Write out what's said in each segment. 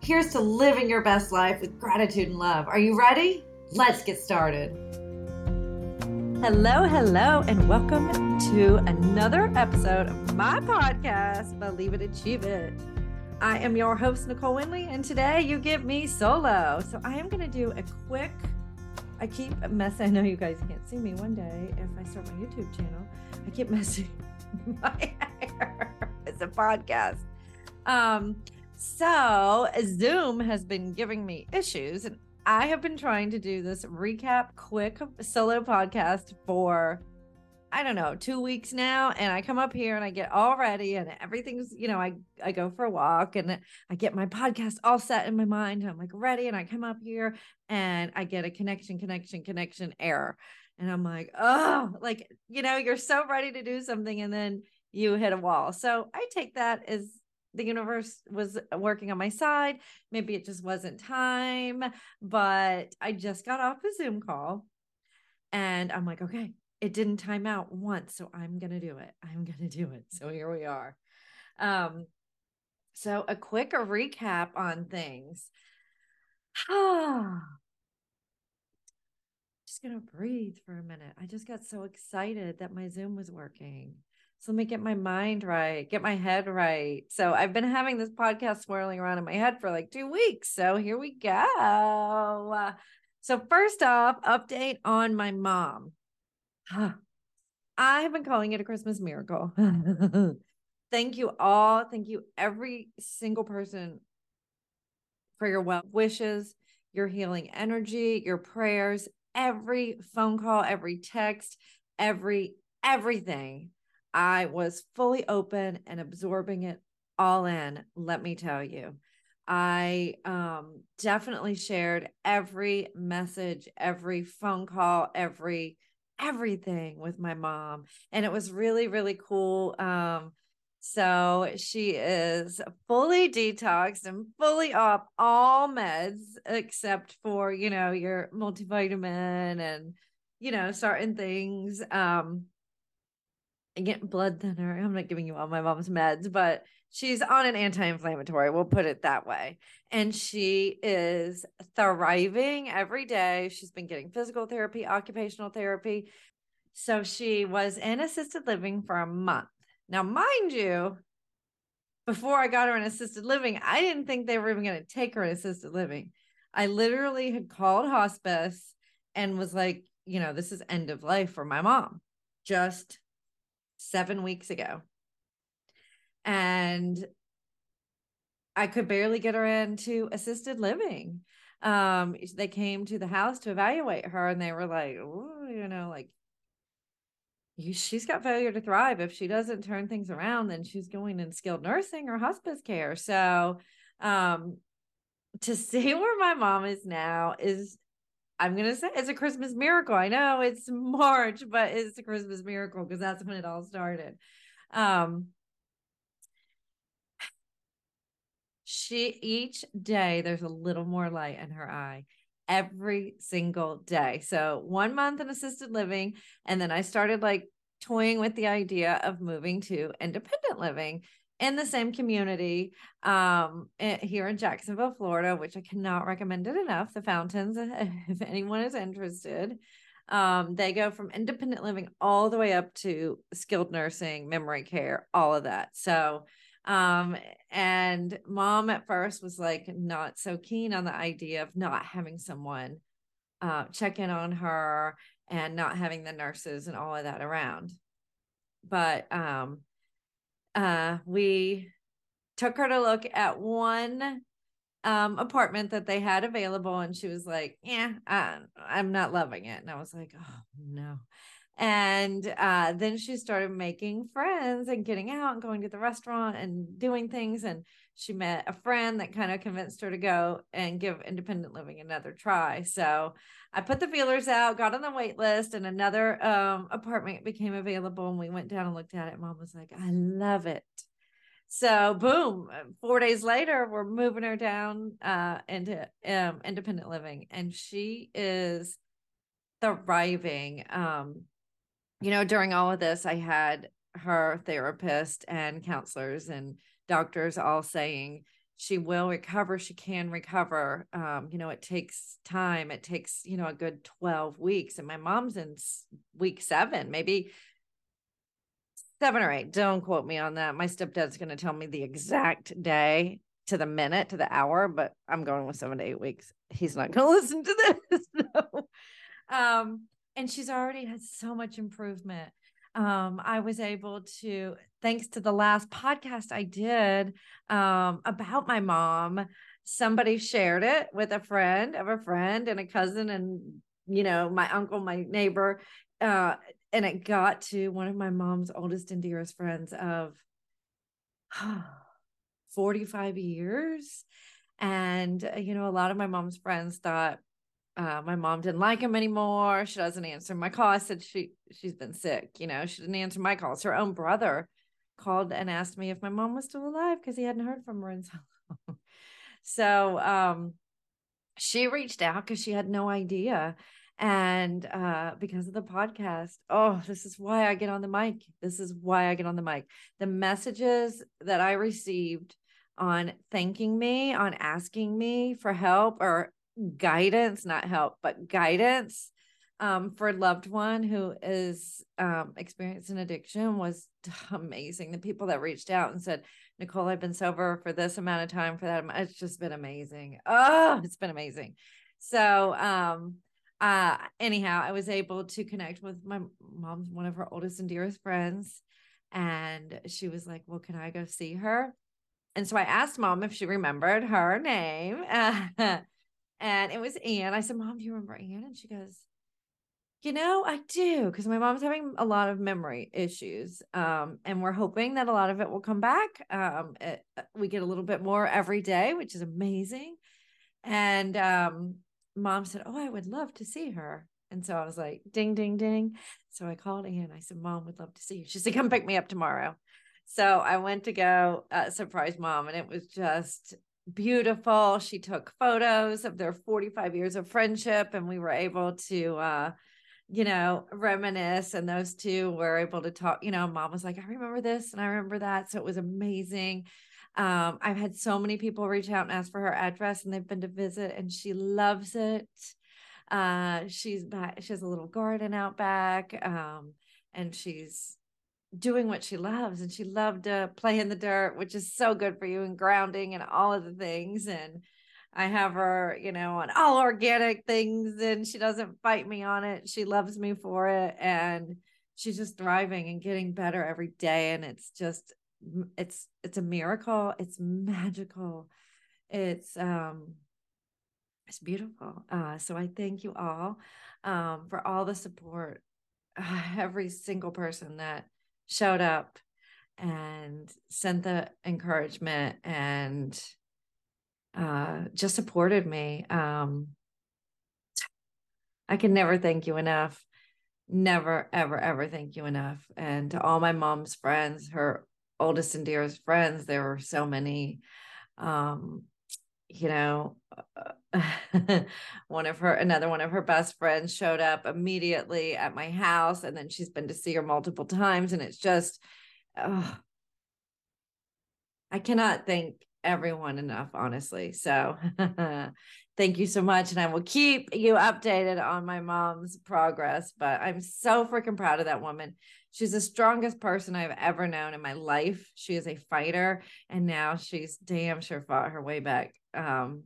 Here's to living your best life with gratitude and love. Are you ready? Let's get started. Hello, hello, and welcome to another episode of my podcast, Believe It, Achieve It. I am your host, Nicole Windley, and today you get me solo. So I am going to do a quick, I keep messing, I know you guys can't see me one day if I start my YouTube channel. I keep messing my hair. It's a podcast. Um, so, Zoom has been giving me issues, and I have been trying to do this recap quick solo podcast for I don't know, two weeks now. And I come up here and I get all ready and everything's, you know, I, I go for a walk and I get my podcast all set in my mind. I'm like ready. And I come up here and I get a connection, connection, connection error. And I'm like, oh, like, you know, you're so ready to do something and then you hit a wall. So I take that as the universe was working on my side. Maybe it just wasn't time, but I just got off a Zoom call and I'm like, okay, it didn't time out once. So I'm going to do it. I'm going to do it. So here we are. Um, so a quick recap on things. just going to breathe for a minute. I just got so excited that my Zoom was working. So let me get my mind right, get my head right. So I've been having this podcast swirling around in my head for like two weeks. So here we go. So, first off, update on my mom. I have been calling it a Christmas miracle. thank you all. Thank you, every single person, for your well wishes, your healing energy, your prayers, every phone call, every text, every everything I was fully open and absorbing it all in, let me tell you. I um, definitely shared every message, every phone call, every everything with my mom. And it was really, really cool. Um, so she is fully detoxed and fully off all meds except for, you know, your multivitamin and, you know, certain things. Um, get blood thinner. I'm not giving you all my mom's meds, but she's on an anti-inflammatory. We'll put it that way. And she is thriving every day. She's been getting physical therapy, occupational therapy. So she was in assisted living for a month. Now, mind you, before I got her in assisted living, I didn't think they were even going to take her in assisted living. I literally had called hospice and was like, you know, this is end of life for my mom. Just seven weeks ago. And I could barely get her into assisted living. Um, they came to the house to evaluate her and they were like, you know, like you, she's got failure to thrive. If she doesn't turn things around, then she's going in skilled nursing or hospice care. So, um, to see where my mom is now is I'm gonna say it's a Christmas miracle. I know it's March, but it's a Christmas miracle because that's when it all started. Um, she each day there's a little more light in her eye every single day. So one month in assisted living, and then I started like toying with the idea of moving to independent living in the same community um, eh, here in Jacksonville, Florida, which I cannot recommend it enough. The Fountains, if anyone is interested, um, they go from independent living all the way up to skilled nursing, memory care, all of that. So, um, and mom at first was like not so keen on the idea of not having someone uh, check in on her and not having the nurses and all of that around. But um, uh, we took her to look at one um, apartment that they had available, and she was like, "Yeah, uh, I'm not loving it." And I was like, "Oh no." And uh, then she started making friends and getting out and going to the restaurant and doing things. And she met a friend that kind of convinced her to go and give independent living another try. So I put the feelers out, got on the wait list, and another um, apartment became available. And we went down and looked at it. Mom was like, I love it. So boom, four days later, we're moving her down uh, into um, independent living, and she is thriving. Um, you know, during all of this, I had her therapist and counselors and doctors all saying she will recover she can recover. Um, you know it takes time it takes you know a good 12 weeks. And my mom's in week seven maybe seven or eight. Don't quote me on that. My stepdad's going to tell me the exact day to the minute to the hour but i'm going with seven to eight weeks. He's not going to listen to this so, um and she's already had so much improvement um, I was able to, thanks to the last podcast I did um, about my mom, somebody shared it with a friend of a friend and a cousin, and you know, my uncle, my neighbor, uh, and it got to one of my mom's oldest and dearest friends of 45 years. And, uh, you know, a lot of my mom's friends thought, uh, my mom didn't like him anymore. She doesn't answer my call. I said she she's been sick. You know, she didn't answer my calls. Her own brother called and asked me if my mom was still alive because he hadn't heard from her in so long. so um, she reached out because she had no idea. And uh, because of the podcast, oh, this is why I get on the mic. This is why I get on the mic. The messages that I received on thanking me, on asking me for help, or guidance, not help, but guidance um, for a loved one who is um, experiencing addiction was amazing. The people that reached out and said, Nicole, I've been sober for this amount of time, for that. It's just been amazing. Oh, it's been amazing. So, um, uh, anyhow, I was able to connect with my mom's one of her oldest and dearest friends. And she was like, Well, can I go see her? And so I asked mom if she remembered her name. and it was Anne. I said, Mom, do you remember Anne? And she goes, You know, I do, because my mom's having a lot of memory issues. Um, and we're hoping that a lot of it will come back. Um, it, uh, we get a little bit more every day, which is amazing. And um, mom said, Oh, I would love to see her. And so I was like, ding, ding, ding. So I called Anne. I said, Mom would love to see you. She said, Come pick me up tomorrow. So I went to go uh, surprise mom, and it was just beautiful. She took photos of their 45 years of friendship, and we were able to, uh, you know, reminisce. And those two were able to talk. You know, mom was like, I remember this and I remember that. So it was amazing. Um, I've had so many people reach out and ask for her address, and they've been to visit, and she loves it. Uh, she's back, she has a little garden out back. Um, and she's doing what she loves and she loved to play in the dirt which is so good for you and grounding and all of the things and i have her you know on all organic things and she doesn't fight me on it. She loves me for it and she's just thriving and getting better every day and it's just it's it's a miracle. It's magical. It's um it's beautiful. Uh so i thank you all um for all the support every single person that showed up and sent the encouragement and uh, just supported me. Um, I can never thank you enough. Never, ever, ever thank you enough. And to all my mom's friends, her oldest and dearest friends, there were so many. Um, you know, uh, one of her, another one of her best friends showed up immediately at my house. And then she's been to see her multiple times. And it's just, oh, I cannot thank everyone enough, honestly. So thank you so much. And I will keep you updated on my mom's progress. But I'm so freaking proud of that woman. She's the strongest person I've ever known in my life. She is a fighter. And now she's damn sure fought her way back um,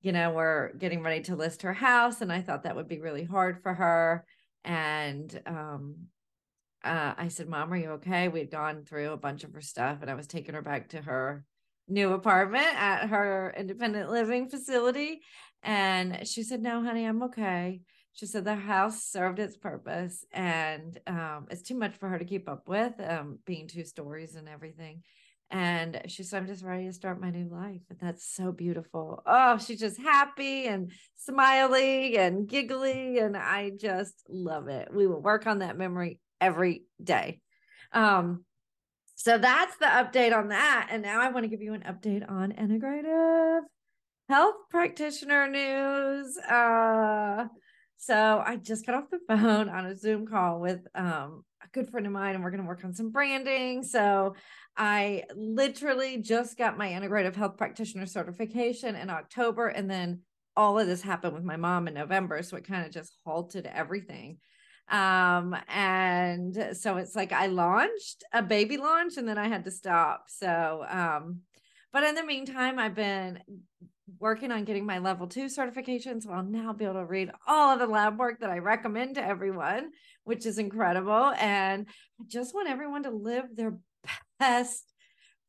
you know, we're getting ready to list her house, and I thought that would be really hard for her. And um, uh, I said, Mom, are you okay? We had gone through a bunch of her stuff, and I was taking her back to her new apartment at her independent living facility. And she said, No, honey, I'm okay. She said the house served its purpose and um, it's too much for her to keep up with, um, being two stories and everything. And she said, I'm just ready to start my new life. And that's so beautiful. Oh, she's just happy and smiley and giggly. And I just love it. We will work on that memory every day. Um, so that's the update on that. And now I want to give you an update on integrative health practitioner news. Uh, so I just got off the phone on a Zoom call with um, a good friend of mine, and we're going to work on some branding. So I literally just got my integrative health practitioner certification in October, and then all of this happened with my mom in November. So it kind of just halted everything. Um, and so it's like I launched a baby launch and then I had to stop. So, um, but in the meantime, I've been working on getting my level two certification. So I'll now be able to read all of the lab work that I recommend to everyone, which is incredible. And I just want everyone to live their best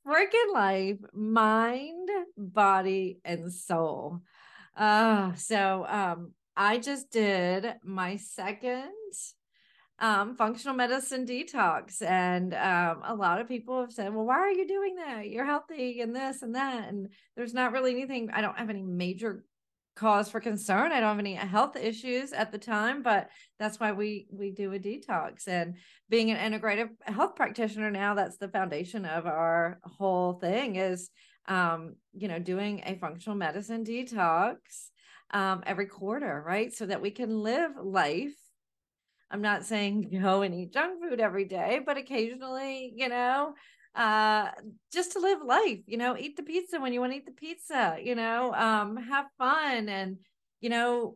freaking life, mind, body, and soul. Uh, so um, I just did my second um, functional medicine detox. And um, a lot of people have said, well, why are you doing that? You're healthy and this and that. And there's not really anything, I don't have any major cause for concern. I don't have any health issues at the time, but that's why we we do a detox. And being an integrative health practitioner now, that's the foundation of our whole thing is um, you know, doing a functional medicine detox um every quarter, right? So that we can live life I'm not saying go and eat junk food every day, but occasionally, you know, uh just to live life, you know, eat the pizza when you want to eat the pizza, you know, um have fun and you know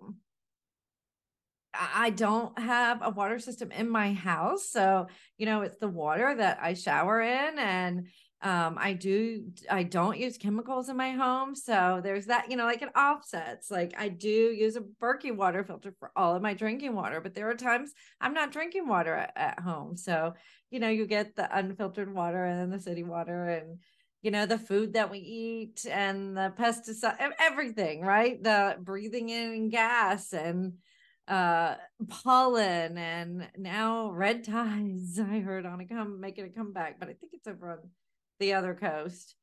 I don't have a water system in my house. So, you know, it's the water that I shower in and um i do i don't use chemicals in my home so there's that you know like it offsets like i do use a berkey water filter for all of my drinking water but there are times i'm not drinking water at, at home so you know you get the unfiltered water and then the city water and you know the food that we eat and the pesticide everything right? The breathing in gas and uh pollen and now red ties i heard on a come making a comeback but i think it's over on the other coast.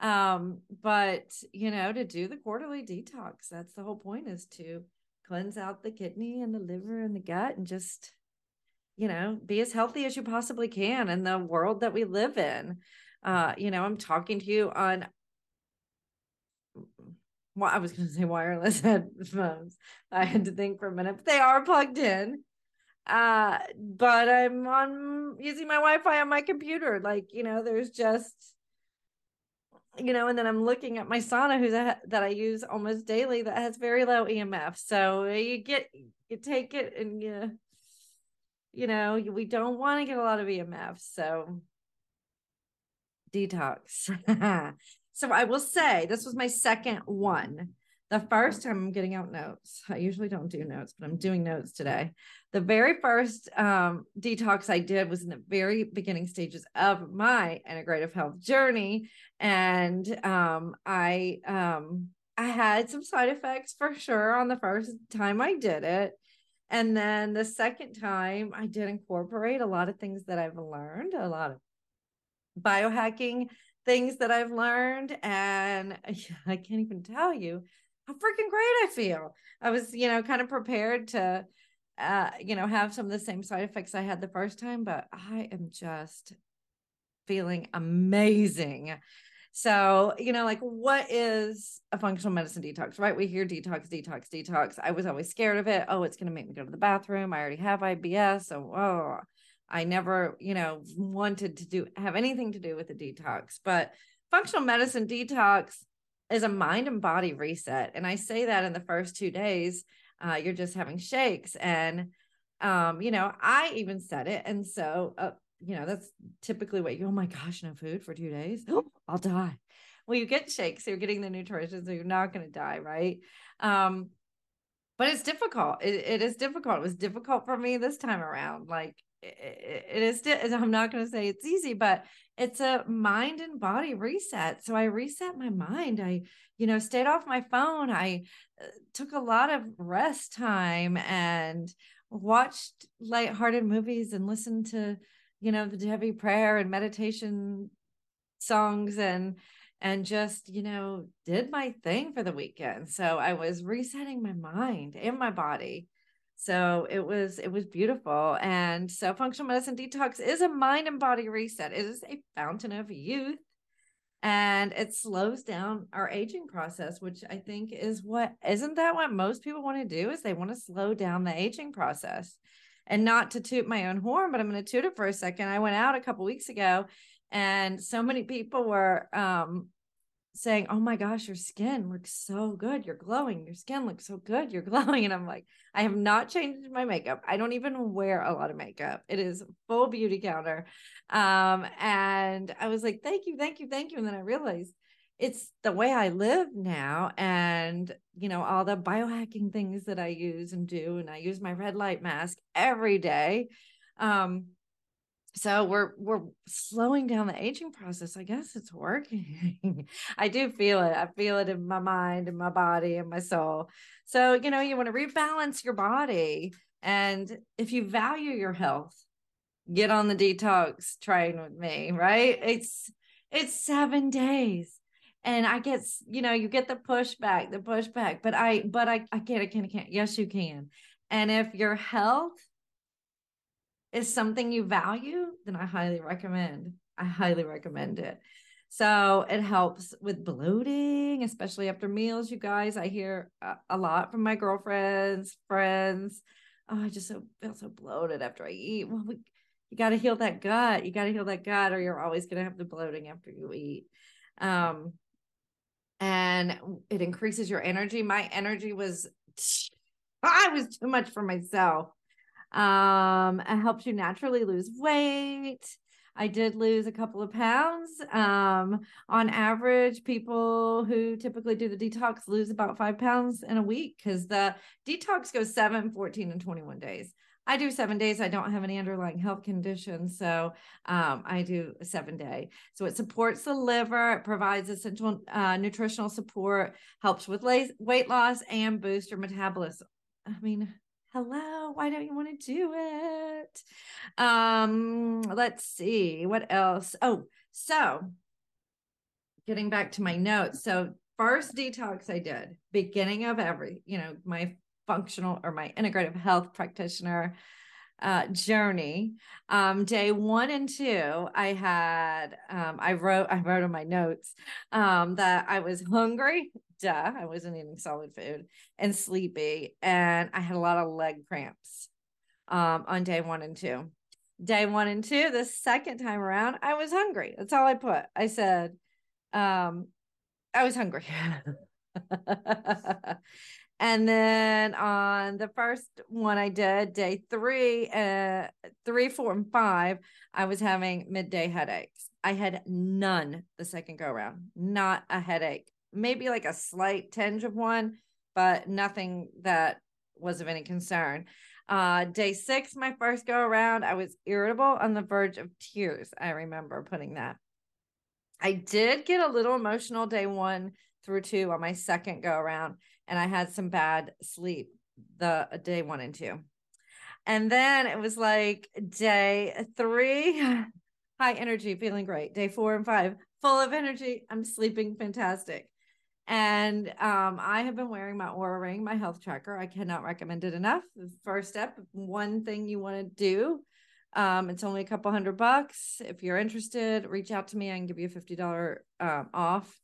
Um but you know to do the quarterly detox that's the whole point is to cleanse out the kidney and the liver and the gut and just you know be as healthy as you possibly can in the world that we live in. Uh you know i'm talking to you on well, I was going to say wireless headphones. I had to think for a minute, but they are plugged in uh but i'm on using my wi-fi on my computer like you know there's just you know and then i'm looking at my sauna who's a, that i use almost daily that has very low emf so you get you take it and you you know we don't want to get a lot of emf so. Detox. So i will say this was my second one the first time I'm getting out notes, I usually don't do notes, but I'm doing notes today. The very first um, detox I did was in the very beginning stages of my integrative health journey, and um, I um, I had some side effects for sure on the first time I did it, and then the second time I did incorporate a lot of things that I've learned, a lot of biohacking things that I've learned, and I can't even tell you how freaking great I feel. I was, you know, kind of prepared to, uh, you know, have some of the same side effects I had the first time, but I am just feeling amazing. So, you know, like what is a functional medicine detox, right? We hear detox, detox, detox. I was always scared of it. Oh, it's going to make me go to the bathroom. I already have IBS. So, oh, I never, you know, wanted to do have anything to do with the detox. But functional medicine detox is a mind and body reset. And I say that in the first two days, uh, you're just having shakes. And, um, you know, I even said it. And so, uh, you know, that's typically what you, oh my gosh, no food for two days. I'll die. well, you get shakes, so you're getting the nutrition, so you're not going to die, right? Um, but it's difficult. It, it is difficult. It was difficult for me this time around. Like it, is. I'm not going to say it's easy, but it's a mind and body reset. So I reset my mind. I, you know, stayed off my phone. I uh, took a lot of rest time and watched lighthearted movies and listened to, you know, the heavy prayer and meditation songs and and just you know did my thing for the weekend so i was resetting my mind and my body so it was it was beautiful and so functional medicine detox is a mind and body reset. It is a fountain of youth and it slows down our aging process which i think is what isn't that what most people want to do is they want to slow down the aging process? And not to toot my own horn but i'm going to toot it for a second. I went out a couple weeks ago and so many people were um saying oh my gosh your skin looks so good. You're glowing. Your skin looks so good. You're glowing. And i'm like i have not changed my makeup. I don't even wear a lot of makeup. It is full Beautycounter. Um and i was like thank you thank you thank you. And then i realized it's the way i live now and you know all the biohacking things that i use and do and i use my red light mask every day. Um so we're we're slowing down the aging process i guess it's working. I do feel it i feel it in my mind and my body and my soul. So you know you want to rebalance your body and if you value your health get on the detox train with me right? It's it's seven days and i get you know you get the pushback the pushback but i but i i can't i can't i can't yes you can. And if your health is something you value, then I highly recommend. I highly recommend it. So it helps with bloating, especially after meals. You guys, I hear a, lot from my girlfriends, friends. Oh, I just so, feel so bloated after I eat. Well, we, you got to heal that gut. You got to heal that gut, or you're always going to have the bloating after you eat. Um, and it increases your energy. My energy was, I was too much for myself. Um, it helps you naturally lose weight. I did lose a couple of pounds. Um, on average, people who typically do the detox lose about five pounds in a week because the detox goes 7, 14, and 21 days. I do seven days. I don't have any underlying health conditions. So um, I do a seven day. So it supports the liver, it provides essential uh, nutritional support, helps with weight loss, and boost your metabolism. I mean, hello why don't you want to do it um let's see what else oh so getting back to my notes so first detox i did beginning of every you know my functional or my integrative health practitioner uh, journey. Um, day one and two, I had um, I wrote I wrote in my notes um, that I was hungry duh, I wasn't eating solid food and sleepy. And I had a lot of leg cramps um, on day one and two. Day one and two, the second time around, I was hungry. That's all I put. I said, um, I was hungry. and then on the first one I did, day three, uh, three, four, and five, I was having midday headaches. I had none the second go around, not a headache maybe like a slight tinge of one, but nothing that was of any concern. Uh, day six, my first go around, I was irritable on the verge of tears. I remember putting that. I did get a little emotional day one through two on my second go around, and I had some bad sleep the uh, day one and two. And then it was like day three, high energy, feeling great. Day four and five, full of energy. I'm sleeping fantastic. And um, I have been wearing my Oura Ring, my health tracker. I cannot recommend it enough. First step, one thing you want to do. Um, it's only a couple hundred bucks. If you're interested, reach out to me. I can give you a fifty dollar um, off.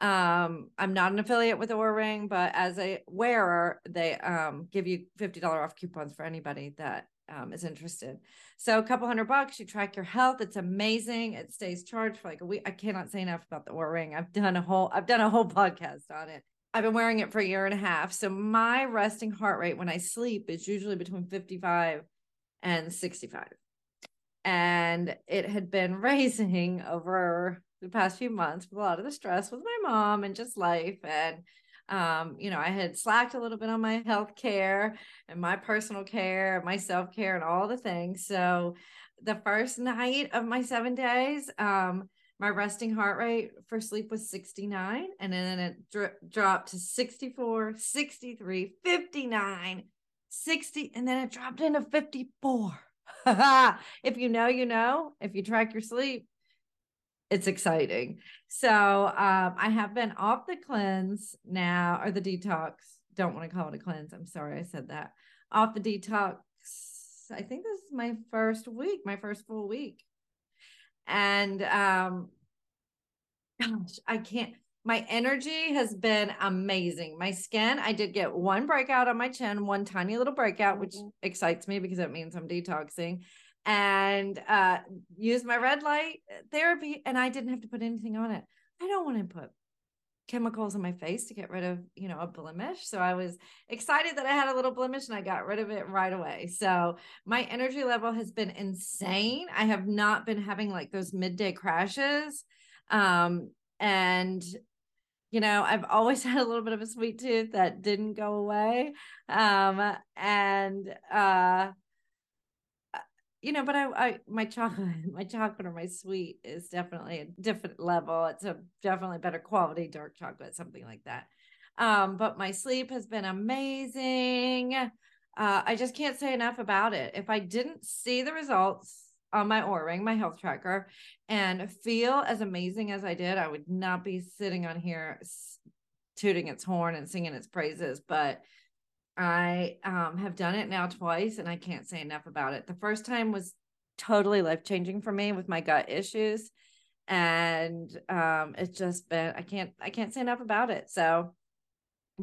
Um, I'm not an affiliate with Oura Ring, but as a wearer, they um, give you fifty dollar off coupons for anybody that um, is interested. So a couple hundred bucks, you track your health. It's amazing. It stays charged for like a week. I cannot say enough about the Oura Ring. I've done a whole I've done a whole podcast on it. I've been wearing it for a year and a half. So my resting heart rate when I sleep is usually between 55 and 65. And it had been raising over the past few months with a lot of the stress with my mom and just life. And, um, you know, I had slacked a little bit on my health care and my personal care, my self care, and all the things. So, the first night of my seven days, um, my resting heart rate for sleep was 69 and then it dro- dropped to 64 63 59 60 and then it dropped into 54 if you know you know if you track your sleep it's exciting so um, i have been off the cleanse now or the detox don't want to call it a cleanse i'm sorry i said that off the detox i think this is my first week my first full week and um gosh, I can't my energy has been amazing. My skin, I did get one breakout on my chin, one tiny little breakout, which mm-hmm. excites me because it means I'm detoxing. And uh use my red light therapy and I didn't have to put anything on it. I don't want to put chemicals on my face to get rid of, you know, a blemish. So I was excited that I had a little blemish and I got rid of it right away. So my energy level has been insane. I have not been having like those midday crashes. Um, and you know, I've always had a little bit of a sweet tooth that didn't go away. Um, and uh you know, but I, I my chocolate, my chocolate or my sweet is definitely a different level. It's a definitely better quality dark chocolate, something like that. Um, but my sleep has been amazing. Uh, I just can't say enough about it. If I didn't see the results on my Oura ring, my health tracker, and feel as amazing as I did, I would not be sitting on here tooting its horn and singing its praises. But I um, have done it now twice, and I can't say enough about it. The first time was totally life changing for me with my gut issues, and um, it's just been I can't I can't say enough about it. So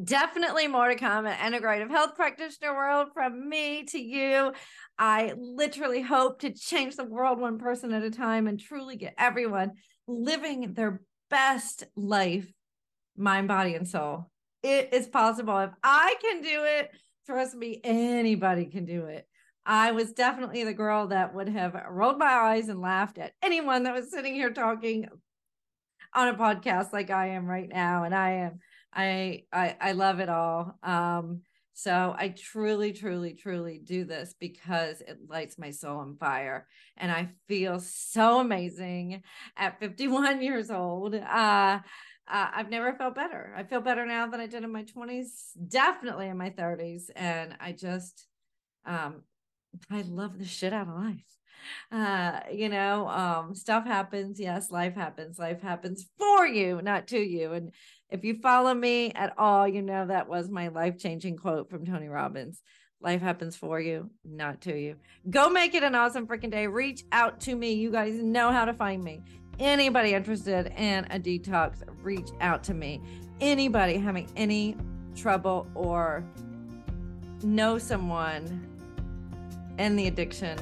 definitely more to come in integrative health practitioner world from me to you. I literally hope to change the world one person at a time and truly get everyone living their best life, mind, body, and soul it is possible. If I can do it, trust me, anybody can do it. I was definitely the girl that would have rolled my eyes and laughed at anyone that was sitting here talking on a podcast like I am right now. And I am, I, I, I love it all. Um, so I truly, truly, truly do this because it lights my soul on fire. And I feel so amazing at 51 years old. Uh, uh, I've never felt better. I feel better now than I did in my 20s, definitely in my 30s. And I just, um, I love the shit out of life. Uh, you know, um, stuff happens. Yes, life happens. Life happens for you, not to you. And if you follow me at all, you know that was my life changing quote from Tony Robbins. Life happens for you, not to you. Go make it an awesome freaking day. Reach out to me. You guys know how to find me anybody interested in a detox, reach out to me. Anybody having any trouble or know someone in the addiction,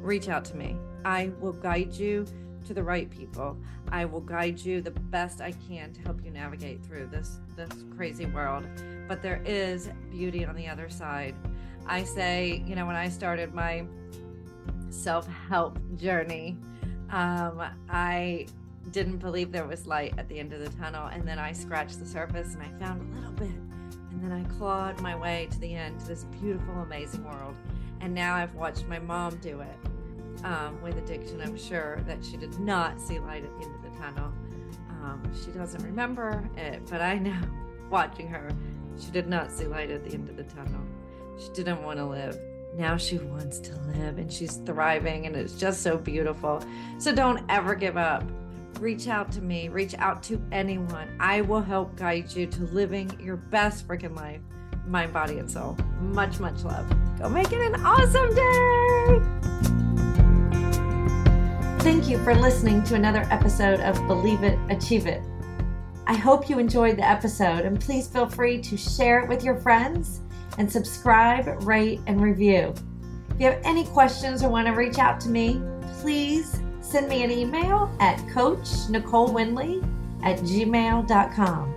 reach out to me. I will guide you to the right people. I will guide you the best I can to help you navigate through this this crazy world. But there is beauty on the other side. I say, you know, when I started my self-help journey, um, I didn't believe there was light at the end of the tunnel. And then I scratched the surface and I found a little bit. And then I clawed my way to the end to this beautiful, amazing world. And now I've watched my mom do it um, with addiction. I'm sure that she did not see light at the end of the tunnel. Um, she doesn't remember it, but I know watching her, she did not see light at the end of the tunnel. She didn't want to live now she wants to live and she's thriving and it's just so beautiful. So don't ever give up. Reach out to me, reach out to anyone. I will help guide you to living your best freaking life, mind, body, and soul. Much, much love. Go make it an awesome day. Thank you for listening to another episode of Believe It, Achieve It. I hope you enjoyed the episode and please feel free to share it with your friends and subscribe, rate, and review. If you have any questions or want to reach out to me, please send me an email at Coach Nicole Windley at gmail.com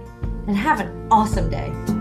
and have an awesome day.